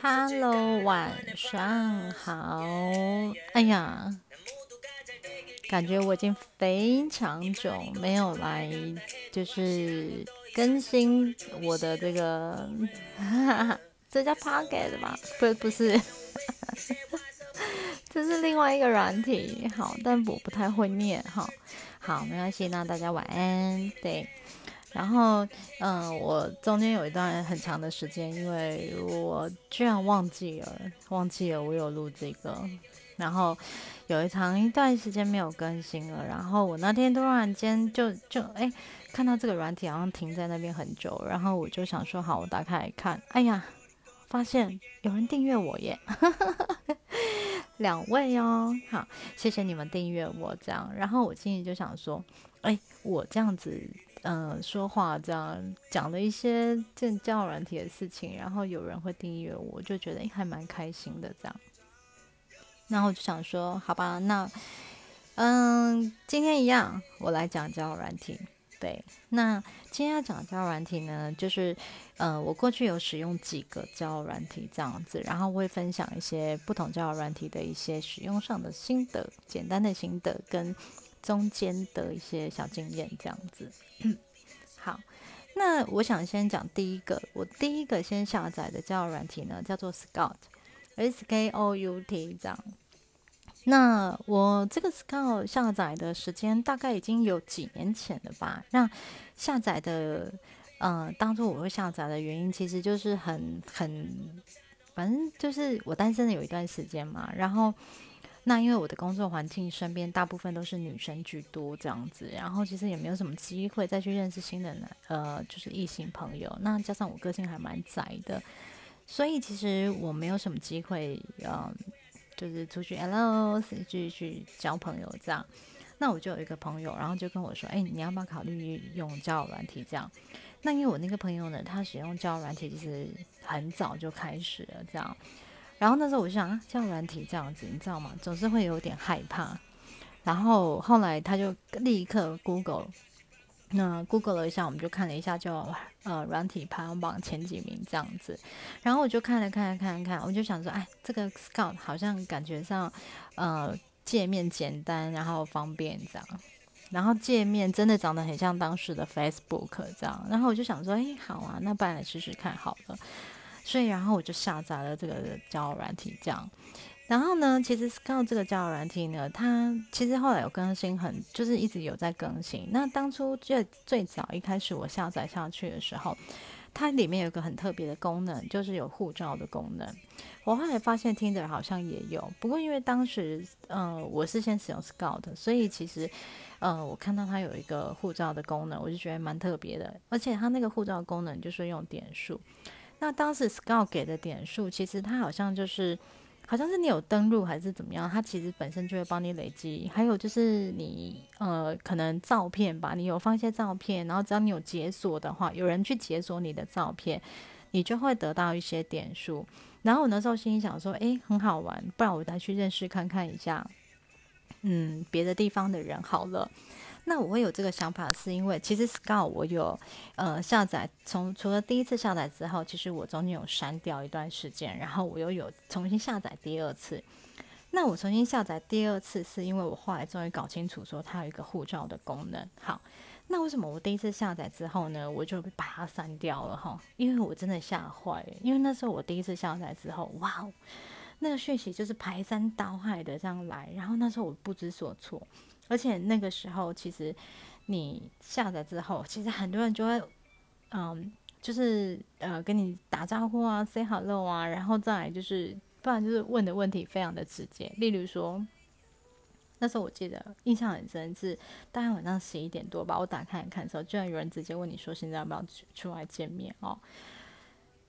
Hello，晚上好。哎呀，感觉我已经非常久没有来，就是更新我的这个，这叫 Pocket 吗？不，不是，这是另外一个软体。好，但我不太会念。哈，好，没关系。那大家晚安。对。然后，嗯，我中间有一段很长的时间，因为我居然忘记了，忘记了我有录这个，然后有一长一段时间没有更新了。然后我那天突然间就就哎，看到这个软体好像停在那边很久，然后我就想说好，我打开来看，哎呀，发现有人订阅我耶，两位哦，好，谢谢你们订阅我这样。然后我心里就想说，哎，我这样子。嗯，说话这样讲了一些这教软体的事情，然后有人会订阅我，就觉得还蛮开心的这样。然后我就想说，好吧，那嗯，今天一样，我来讲教软体。对，那今天要讲教软体呢，就是呃，我过去有使用几个教软体这样子，然后会分享一些不同教软体的一些使用上的心得，简单的心得跟。中间的一些小经验，这样子。好，那我想先讲第一个，我第一个先下载的交友软体呢，叫做 Scout，S K O U T 这样。那我这个 Scout 下载的时间大概已经有几年前了吧？那下载的，呃，当初我会下载的原因，其实就是很很，反正就是我单身的有一段时间嘛，然后。那因为我的工作环境身边大部分都是女生居多这样子，然后其实也没有什么机会再去认识新的男呃就是异性朋友。那加上我个性还蛮宅的，所以其实我没有什么机会嗯就是出去 hello 去去交朋友这样。那我就有一个朋友，然后就跟我说，哎，你要不要考虑用交友软体这样？那因为我那个朋友呢，他使用交友软体其实很早就开始了这样。然后那时候我就想啊，这样软体这样子，你知道吗？总是会有点害怕。然后后来他就立刻 Google，那 Google 了一下，我们就看了一下，就呃软体排行榜前几名这样子。然后我就看了看，看看，我就想说，哎，这个 Scout 好像感觉上呃界面简单，然后方便这样。然后界面真的长得很像当时的 Facebook 这样。然后我就想说，哎，好啊，那不然来试试看好了。所以，然后我就下载了这个交友软体，这样。然后呢，其实 Scout 这个交友软体呢，它其实后来有更新，很就是一直有在更新。那当初最最早一开始我下载下去的时候，它里面有一个很特别的功能，就是有护照的功能。我后来发现 Tinder 好像也有，不过因为当时呃我是先使用 Scout，所以其实呃我看到它有一个护照的功能，我就觉得蛮特别的。而且它那个护照功能就是用点数。那当时 Scout 给的点数，其实它好像就是，好像是你有登录还是怎么样，它其实本身就会帮你累积。还有就是你呃，可能照片吧，你有放一些照片，然后只要你有解锁的话，有人去解锁你的照片，你就会得到一些点数。然后我那时候心里想说，诶，很好玩，不然我再去认识看看一下，嗯，别的地方的人好了。那我会有这个想法，是因为其实 Scout 我有呃下载，从除了第一次下载之后，其实我中间有删掉一段时间，然后我又有重新下载第二次。那我重新下载第二次，是因为我后来终于搞清楚说它有一个护照的功能。好，那为什么我第一次下载之后呢，我就把它删掉了哈？因为我真的吓坏，因为那时候我第一次下载之后，哇，那个讯息就是排山倒海的这样来，然后那时候我不知所措。而且那个时候，其实你下载之后，其实很多人就会，嗯，就是呃跟你打招呼啊，say hello 啊，然后再来就是，不然就是问的问题非常的直接。例如说，那时候我记得印象很深，是大概晚上十一点多吧，我打开看的时候，居然有人直接问你说现在要不要出来见面哦。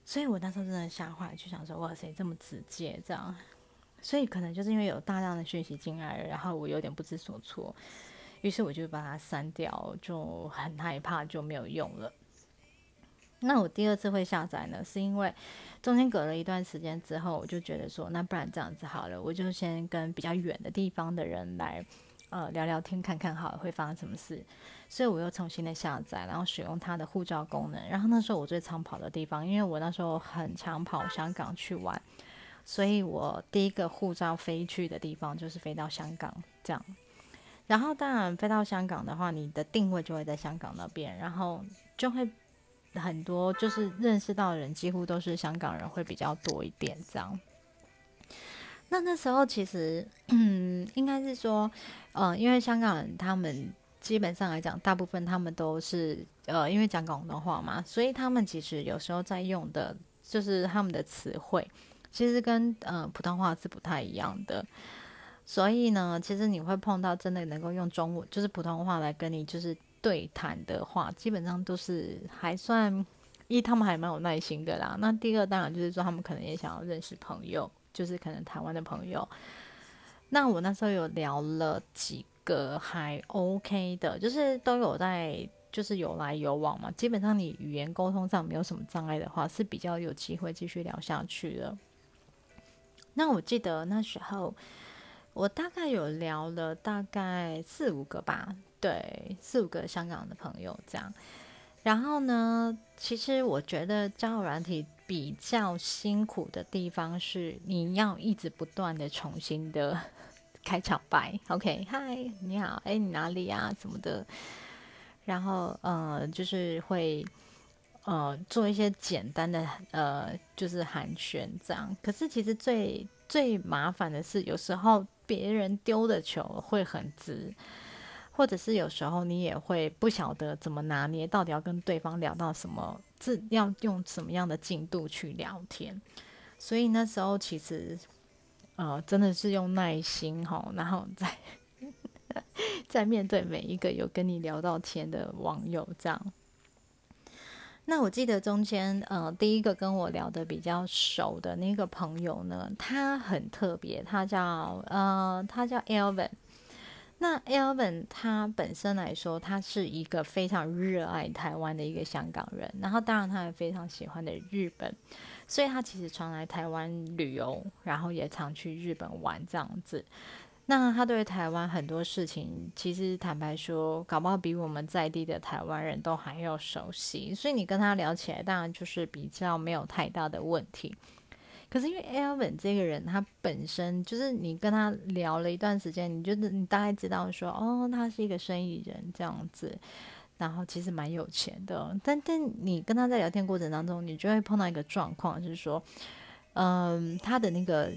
所以我那时候真的吓坏，就想说哇塞，这么直接这样。所以可能就是因为有大量的讯息进来，然后我有点不知所措，于是我就把它删掉，就很害怕就没有用了。那我第二次会下载呢，是因为中间隔了一段时间之后，我就觉得说，那不然这样子好了，我就先跟比较远的地方的人来，呃聊聊天看看好会发生什么事，所以我又重新的下载，然后使用它的护照功能。然后那时候我最常跑的地方，因为我那时候很常跑香港去玩，所以我第一个护照飞去的地方就是飞到香港这样。然后当然飞到香港的话，你的定位就会在香港那边，然后就会很多就是认识到的人几乎都是香港人会比较多一点这样。那那时候其实，嗯，应该是说，呃，因为香港人他们基本上来讲，大部分他们都是呃，因为讲广东话嘛，所以他们其实有时候在用的，就是他们的词汇，其实跟呃普通话是不太一样的。所以呢，其实你会碰到真的能够用中文，就是普通话来跟你就是对谈的话，基本上都是还算一，他们还蛮有耐心的啦。那第二，当然就是说他们可能也想要认识朋友，就是可能台湾的朋友。那我那时候有聊了几个还 OK 的，就是都有在，就是有来有往嘛。基本上你语言沟通上没有什么障碍的话，是比较有机会继续聊下去的。那我记得那时候。我大概有聊了大概四五个吧，对，四五个香港的朋友这样。然后呢，其实我觉得交友软体比较辛苦的地方是，你要一直不断的重新的 开场白，OK，嗨，你好，哎，你哪里啊，什么的。然后，呃，就是会，呃，做一些简单的，呃，就是寒暄这样。可是其实最最麻烦的是，有时候。别人丢的球会很直，或者是有时候你也会不晓得怎么拿捏，到底要跟对方聊到什么，是要用什么样的进度去聊天。所以那时候其实，呃，真的是用耐心吼，然后再 在面对每一个有跟你聊到天的网友这样。那我记得中间，呃，第一个跟我聊的比较熟的那个朋友呢，他很特别，他叫呃，他叫 Elvin。那 Elvin 他本身来说，他是一个非常热爱台湾的一个香港人，然后当然他也非常喜欢的日本，所以他其实常来台湾旅游，然后也常去日本玩这样子。那他对台湾很多事情，其实坦白说，搞不好比我们在地的台湾人都还要熟悉。所以你跟他聊起来，当然就是比较没有太大的问题。可是因为 Elvin 这个人，他本身就是你跟他聊了一段时间，你就是你大概知道说，哦，他是一个生意人这样子，然后其实蛮有钱的。但但你跟他在聊天过程当中，你就会碰到一个状况，就是说，嗯，他的那个。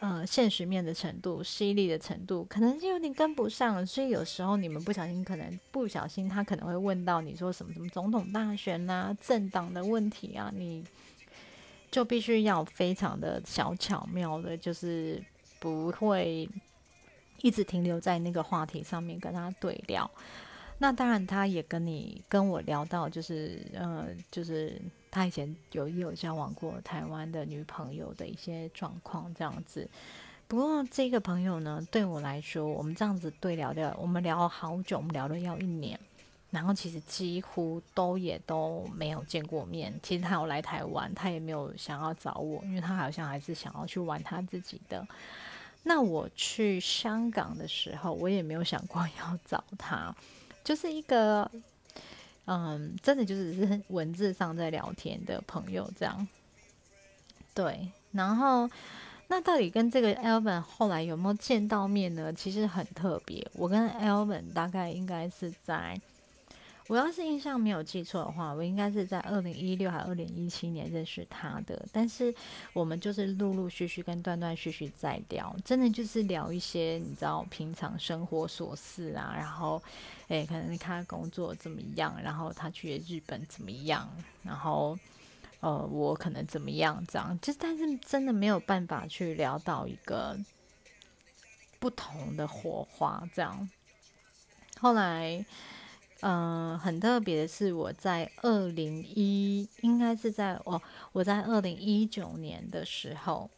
呃，现实面的程度、犀利的程度，可能就有点跟不上，所以有时候你们不小心，可能不小心，他可能会问到你说什么什么总统大选啊、政党的问题啊，你就必须要非常的小巧妙的，就是不会一直停留在那个话题上面跟他对聊。那当然，他也跟你跟我聊到，就是呃，就是他以前有有交往过台湾的女朋友的一些状况这样子。不过这个朋友呢，对我来说，我们这样子对聊的，我们聊了好久，我们聊了要一年，然后其实几乎都也都没有见过面。其实他有来台湾，他也没有想要找我，因为他好像还是想要去玩他自己的。那我去香港的时候，我也没有想过要找他。就是一个，嗯，真的就只是 文字上在聊天的朋友这样，对。然后，那到底跟这个 Elvin 后来有没有见到面呢？其实很特别，我跟 Elvin 大概应该是在。我要是印象没有记错的话，我应该是在二零一六还是二零一七年认识他的。但是我们就是陆陆续续跟断断续续在聊，真的就是聊一些你知道平常生活琐事啊，然后诶，可能他工作怎么样，然后他去日本怎么样，然后呃我可能怎么样这样，就但是真的没有办法去聊到一个不同的火花这样。后来。嗯，很特别的是，我在二零一，应该是在哦，我在二零一九年的时候，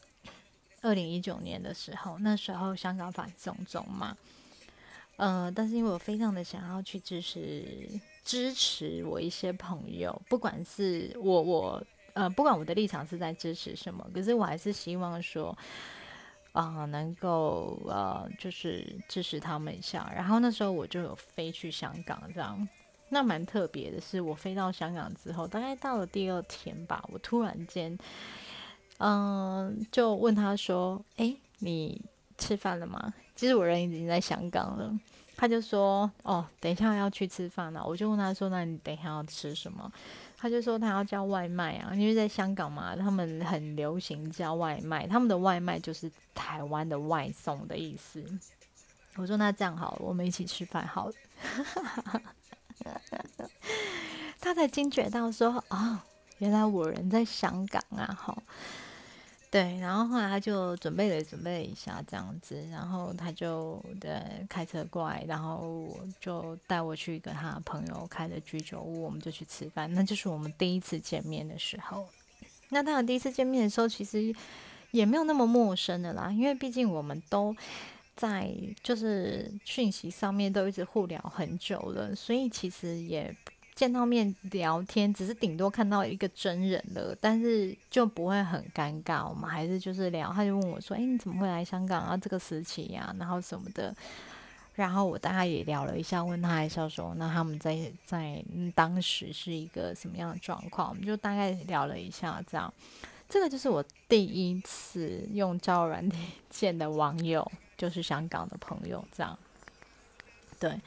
二零一九年的时候，那时候香港反送中嘛，呃，但是因为我非常的想要去支持支持我一些朋友，不管是我我呃，不管我的立场是在支持什么，可是我还是希望说。啊，能够呃，就是支持他们一下。然后那时候我就有飞去香港，这样。那蛮特别的是，我飞到香港之后，大概到了第二天吧，我突然间，嗯，就问他说：“哎，你吃饭了吗？”其实我人已经在香港了。他就说：“哦，等一下要去吃饭了。”我就问他说：“那你等一下要吃什么？”他就说他要叫外卖啊，因为在香港嘛，他们很流行叫外卖，他们的外卖就是台湾的外送的意思。我说那这样好了，我们一起吃饭好了。他才惊觉到说哦，原来我人在香港啊，哈。对，然后后来他就准备了准备一下这样子，然后他就的开车过来，然后就带我去跟他朋友开的居酒屋，我们就去吃饭。那就是我们第一次见面的时候。那当然第一次见面的时候，其实也没有那么陌生的啦，因为毕竟我们都在就是讯息上面都一直互聊很久了，所以其实也。见到面聊天，只是顶多看到一个真人了，但是就不会很尴尬。我们还是就是聊，他就问我说：“哎，你怎么会来香港啊？这个时期呀，然后什么的。”然后我大概也聊了一下，问他一下说：“那他们在在当时是一个什么样的状况？”我们就大概聊了一下，这样。这个就是我第一次用交友软件见的网友，就是香港的朋友，这样。对，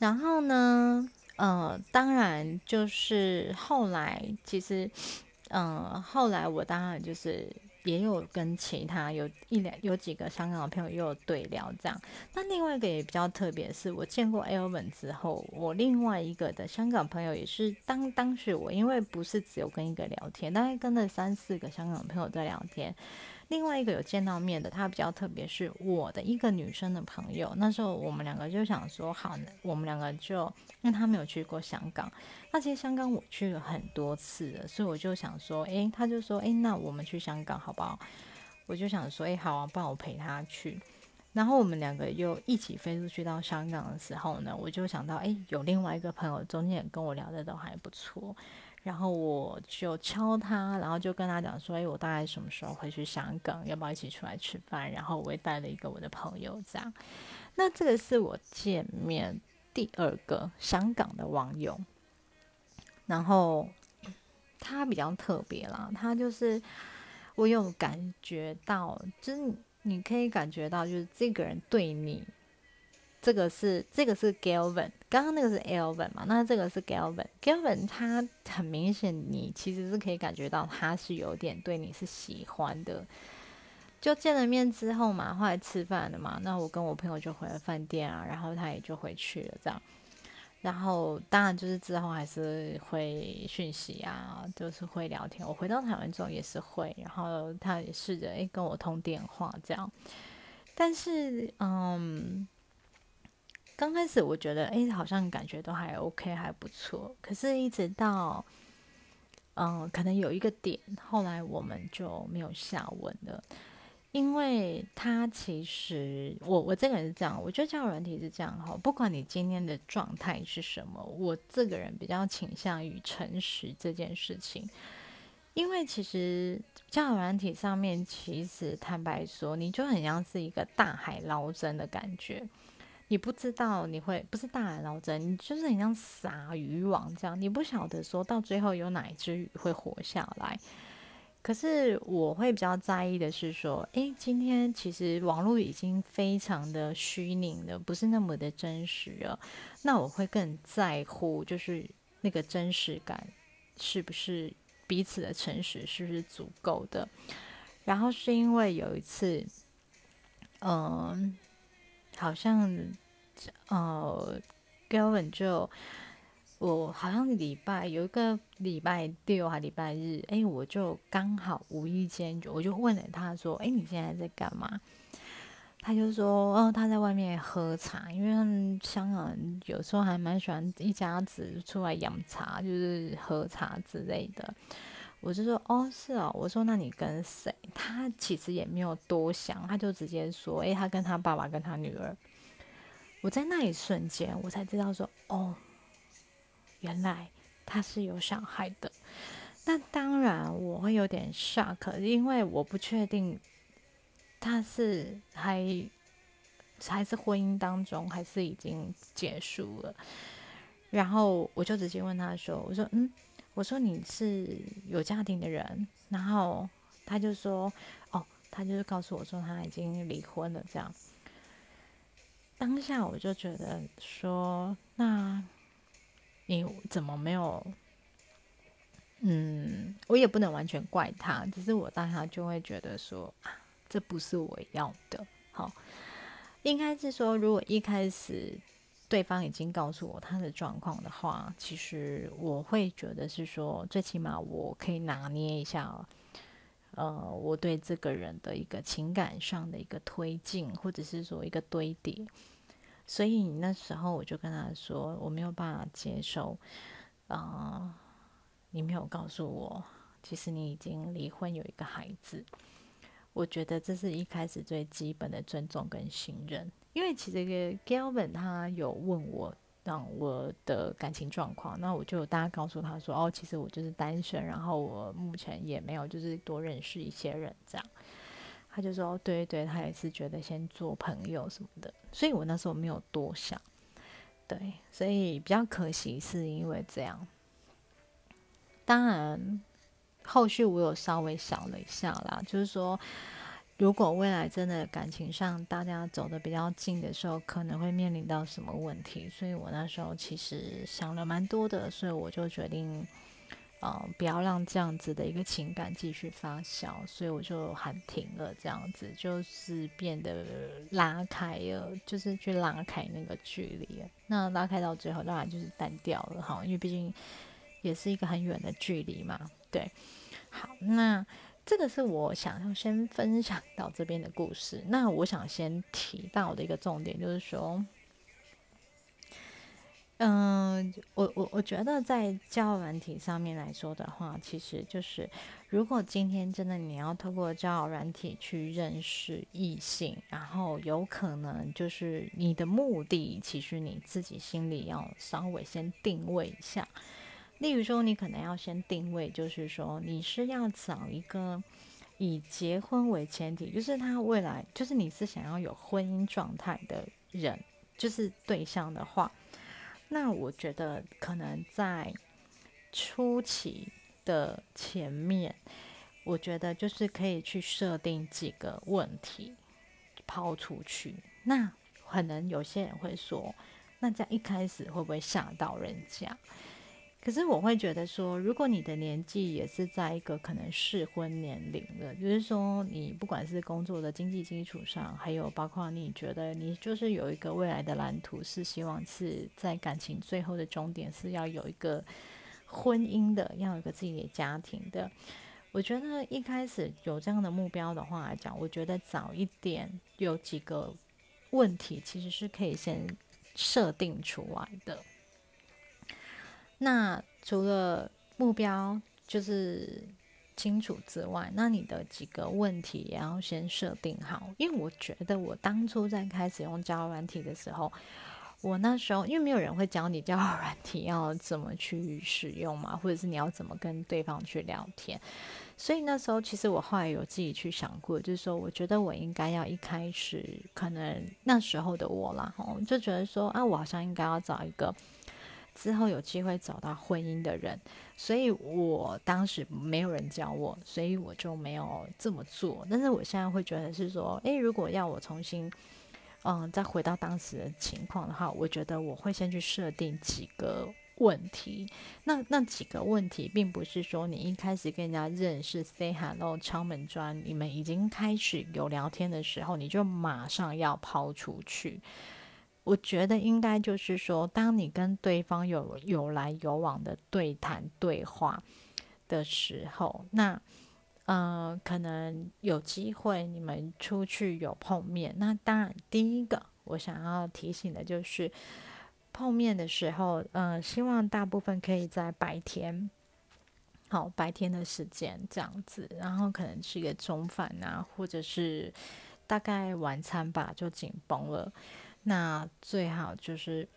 然后呢？呃，当然，就是后来，其实，嗯，后来我当然就是也有跟其他有一两有几个香港的朋友又有对聊这样。那另外一个也比较特别，是我见过 Elvin 之后，我另外一个的香港朋友也是当当时我因为不是只有跟一个聊天，大概跟了三四个香港朋友在聊天。另外一个有见到面的，他比较特别，是我的一个女生的朋友。那时候我们两个就想说，好，我们两个就因为他没有去过香港，那其实香港我去了很多次了，所以我就想说，诶，他就说，诶，那我们去香港好不好？我就想说，诶，好啊，帮我陪他去。然后我们两个又一起飞出去到香港的时候呢，我就想到，诶，有另外一个朋友中间也跟我聊的都还不错。然后我就敲他，然后就跟他讲说：“哎，我大概什么时候会去香港？要不要一起出来吃饭？”然后我也带了一个我的朋友，这样。那这个是我见面第二个香港的网友。然后他比较特别啦，他就是我有感觉到，就是你可以感觉到，就是这个人对你。这个是这个是 Galvin，刚刚那个是 Elvin 嘛？那这个是 Galvin。Galvin 他很明显，你其实是可以感觉到他是有点对你是喜欢的。就见了面之后嘛，后来吃饭了嘛，那我跟我朋友就回了饭店啊，然后他也就回去了这样。然后当然就是之后还是会讯息啊，就是会聊天。我回到台湾之后也是会，然后他也试着诶跟我通电话这样。但是嗯。刚开始我觉得，哎，好像感觉都还 OK，还不错。可是，一直到，嗯，可能有一个点，后来我们就没有下文了。因为他其实，我我这个人是这样，我觉得交友软体是这样哈，不管你今天的状态是什么，我这个人比较倾向于诚实这件事情。因为其实交友软体上面，其实坦白说，你就很像是一个大海捞针的感觉。你不知道你会不是大海捞针，你就是很像撒渔网这样，你不晓得说到最后有哪一只鱼会活下来。可是我会比较在意的是说，诶，今天其实网络已经非常的虚拟了，不是那么的真实了。那我会更在乎就是那个真实感是不是彼此的诚实是不是足够的。然后是因为有一次，嗯。好像，呃，Gavin 就我好像礼拜有一个礼拜六还礼拜日，哎，我就刚好无意间我就问了他说，哎，你现在在干嘛？他就说，哦，他在外面喝茶，因为香港人有时候还蛮喜欢一家子出来养茶，就是喝茶之类的。我就说，哦，是哦。我说，那你跟谁？他其实也没有多想，他就直接说，诶，他跟他爸爸跟他女儿。我在那一瞬间，我才知道说，哦，原来他是有小孩的。那当然我会有点 shock，因为我不确定他是还还是婚姻当中，还是已经结束了？然后我就直接问他说：“我说，嗯，我说你是有家庭的人。”然后他就说：“哦，他就是告诉我说他已经离婚了。”这样，当下我就觉得说：“那你怎么没有？”嗯，我也不能完全怪他，只是我当下就会觉得说：“，这不是我要的。”好，应该是说，如果一开始。对方已经告诉我他的状况的话，其实我会觉得是说，最起码我可以拿捏一下，呃，我对这个人的一个情感上的一个推进，或者是说一个堆叠。所以那时候我就跟他说，我没有办法接受，啊，你没有告诉我，其实你已经离婚，有一个孩子。我觉得这是一开始最基本的尊重跟信任。因为其实个 Gavin 他有问我让我的感情状况，那我就大家告诉他说，哦，其实我就是单身，然后我目前也没有就是多认识一些人这样。他就说，对对，他也是觉得先做朋友什么的，所以我那时候没有多想。对，所以比较可惜是因为这样。当然，后续我有稍微想了一下啦，就是说。如果未来真的感情上大家走得比较近的时候，可能会面临到什么问题？所以我那时候其实想了蛮多的，所以我就决定，呃，不要让这样子的一个情感继续发酵，所以我就喊停了，这样子就是变得拉开了，就是去拉开那个距离。那拉开到最后当然就是淡掉了哈，因为毕竟也是一个很远的距离嘛。对，好，那。这个是我想要先分享到这边的故事。那我想先提到的一个重点就是说，嗯，我我我觉得在交友软体上面来说的话，其实就是如果今天真的你要透过交友软体去认识异性，然后有可能就是你的目的，其实你自己心里要稍微先定位一下。例如说，你可能要先定位，就是说你是要找一个以结婚为前提，就是他未来就是你是想要有婚姻状态的人，就是对象的话，那我觉得可能在初期的前面，我觉得就是可以去设定几个问题抛出去。那可能有些人会说，那在一开始会不会吓到人家？可是我会觉得说，如果你的年纪也是在一个可能适婚年龄了，就是说你不管是工作的经济基础上，还有包括你觉得你就是有一个未来的蓝图，是希望是在感情最后的终点是要有一个婚姻的，要有一个自己的家庭的。我觉得一开始有这样的目标的话来讲，我觉得早一点有几个问题其实是可以先设定出来的。那除了目标就是清楚之外，那你的几个问题也要先设定好。因为我觉得我当初在开始用交友软体的时候，我那时候因为没有人会教你交友软体要怎么去使用嘛，或者是你要怎么跟对方去聊天，所以那时候其实我后来有自己去想过，就是说我觉得我应该要一开始可能那时候的我啦，吼，就觉得说啊，我好像应该要找一个。之后有机会找到婚姻的人，所以我当时没有人教我，所以我就没有这么做。但是我现在会觉得是说，诶，如果要我重新，嗯，再回到当时的情况的话，我觉得我会先去设定几个问题。那那几个问题，并不是说你一开始跟人家认识，say hello，敲门砖，你们已经开始有聊天的时候，你就马上要抛出去。我觉得应该就是说，当你跟对方有有来有往的对谈对话的时候，那呃，可能有机会你们出去有碰面。那当然，第一个我想要提醒的就是，碰面的时候，呃，希望大部分可以在白天，好白天的时间这样子，然后可能吃个中饭啊，或者是大概晚餐吧，就紧绷了。那最好就是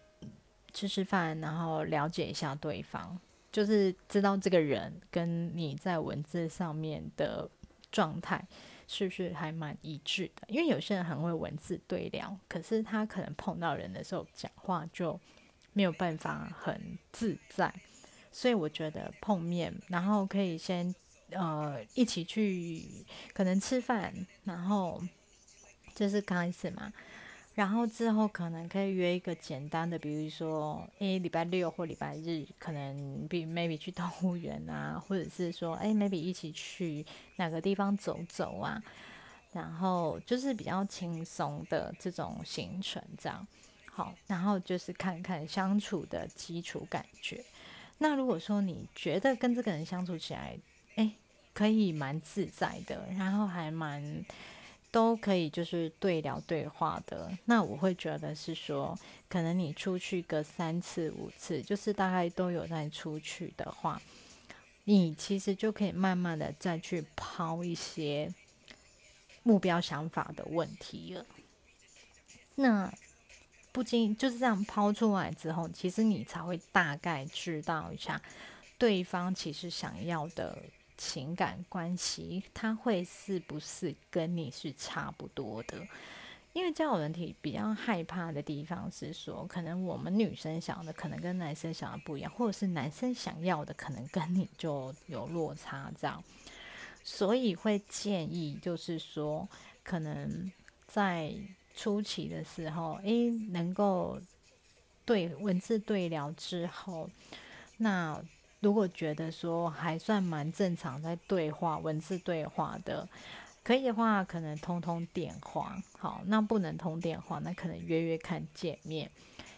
吃吃饭，然后了解一下对方，就是知道这个人跟你在文字上面的状态是不是还蛮一致的？因为有些人很会文字对聊，可是他可能碰到人的时候讲话就没有办法很自在。所以我觉得碰面，然后可以先呃一起去可能吃饭，然后就是刚开始嘛。然后之后可能可以约一个简单的，比如说，诶，礼拜六或礼拜日，可能比 maybe 去动物园啊，或者是说，诶 maybe 一起去哪个地方走走啊，然后就是比较轻松的这种行程，这样好，然后就是看看相处的基础感觉。那如果说你觉得跟这个人相处起来，诶，可以蛮自在的，然后还蛮。都可以，就是对聊对话的。那我会觉得是说，可能你出去个三次五次，就是大概都有在出去的话，你其实就可以慢慢的再去抛一些目标想法的问题了。那不经就是这样抛出来之后，其实你才会大概知道一下对方其实想要的。情感关系，他会是不是跟你是差不多的？因为交友人体比较害怕的地方是说，可能我们女生想的可能跟男生想的不一样，或者是男生想要的可能跟你就有落差，这样，所以会建议就是说，可能在初期的时候，诶，能够对文字对聊之后，那。如果觉得说还算蛮正常，在对话文字对话的，可以的话，可能通通电话。好，那不能通电话，那可能约约看见面。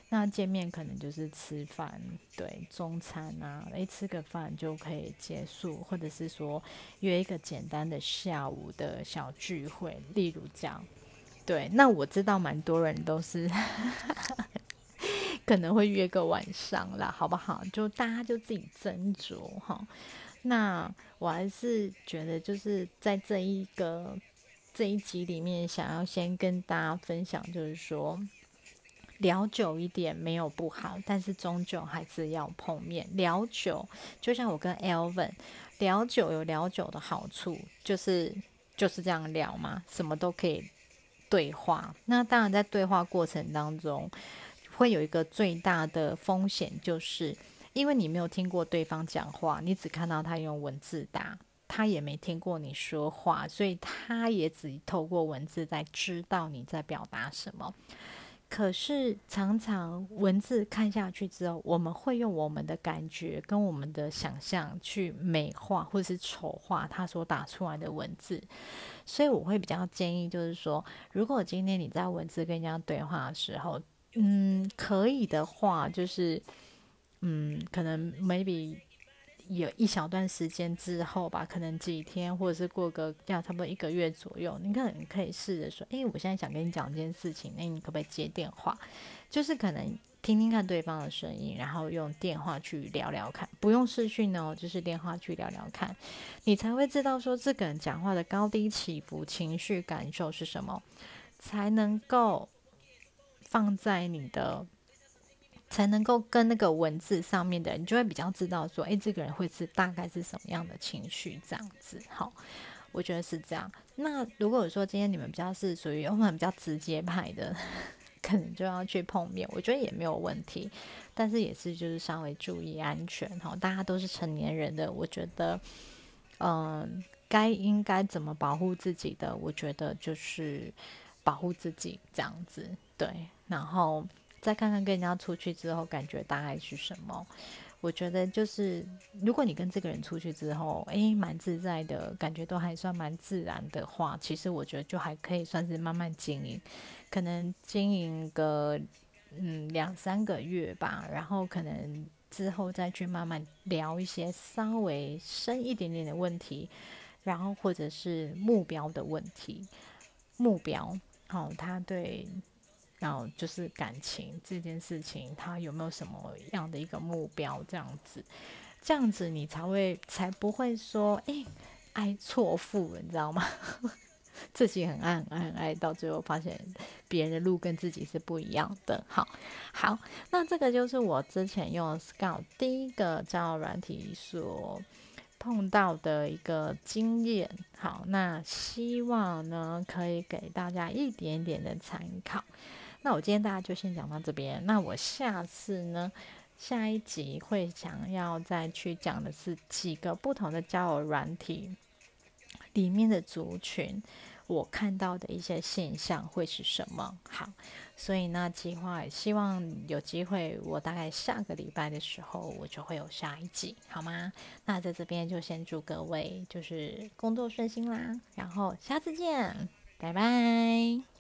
那见面可能就是吃饭，对，中餐啊，诶，吃个饭就可以结束，或者是说约一个简单的下午的小聚会，例如这样。对，那我知道蛮多人都是。可能会约个晚上啦，好不好？就大家就自己斟酌哈。那我还是觉得，就是在这一个这一集里面，想要先跟大家分享，就是说聊久一点没有不好，但是终究还是要碰面。聊久，就像我跟 Elvin 聊久有聊久的好处，就是就是这样聊嘛，什么都可以对话。那当然在对话过程当中。会有一个最大的风险，就是因为你没有听过对方讲话，你只看到他用文字打，他也没听过你说话，所以他也只透过文字在知道你在表达什么。可是常常文字看下去之后，我们会用我们的感觉跟我们的想象去美化或是丑化他所打出来的文字，所以我会比较建议，就是说，如果今天你在文字跟人家对话的时候，嗯，可以的话，就是，嗯，可能 maybe 有一小段时间之后吧，可能几天，或者是过个要差不多一个月左右，你可能可以试着说，诶，我现在想跟你讲一件事情，那你可不可以接电话？就是可能听听看对方的声音，然后用电话去聊聊看，不用视讯哦，就是电话去聊聊看，你才会知道说这个人讲话的高低起伏、情绪感受是什么，才能够。放在你的，才能够跟那个文字上面的，你就会比较知道说，诶，这个人会是大概是什么样的情绪这样子。好，我觉得是这样。那如果说今天你们比较是属于我们比较直接派的，可能就要去碰面，我觉得也没有问题。但是也是就是稍微注意安全哈，大家都是成年人的，我觉得，嗯，该应该怎么保护自己的，我觉得就是保护自己这样子，对。然后再看看跟人家出去之后感觉大概是什么？我觉得就是，如果你跟这个人出去之后，诶，蛮自在的感觉，都还算蛮自然的话，其实我觉得就还可以算是慢慢经营，可能经营个嗯两三个月吧，然后可能之后再去慢慢聊一些稍微深一点点的问题，然后或者是目标的问题，目标好，他对。然后就是感情这件事情，他有没有什么样的一个目标？这样子，这样子你才会才不会说，哎，爱错付，你知道吗？自己很爱很爱很爱，到最后发现别人的路跟自己是不一样的。好，好，那这个就是我之前用 Scout 第一个交友软体所。碰到的一个经验。好，那希望呢可以给大家一点点的参考。那我今天大家就先讲到这边。那我下次呢，下一集会想要再去讲的是几个不同的交友软体里面的族群，我看到的一些现象会是什么？好，所以呢，计划希望有机会，我大概下个礼拜的时候，我就会有下一集，好吗？那在这边就先祝各位就是工作顺心啦，然后下次见，拜拜。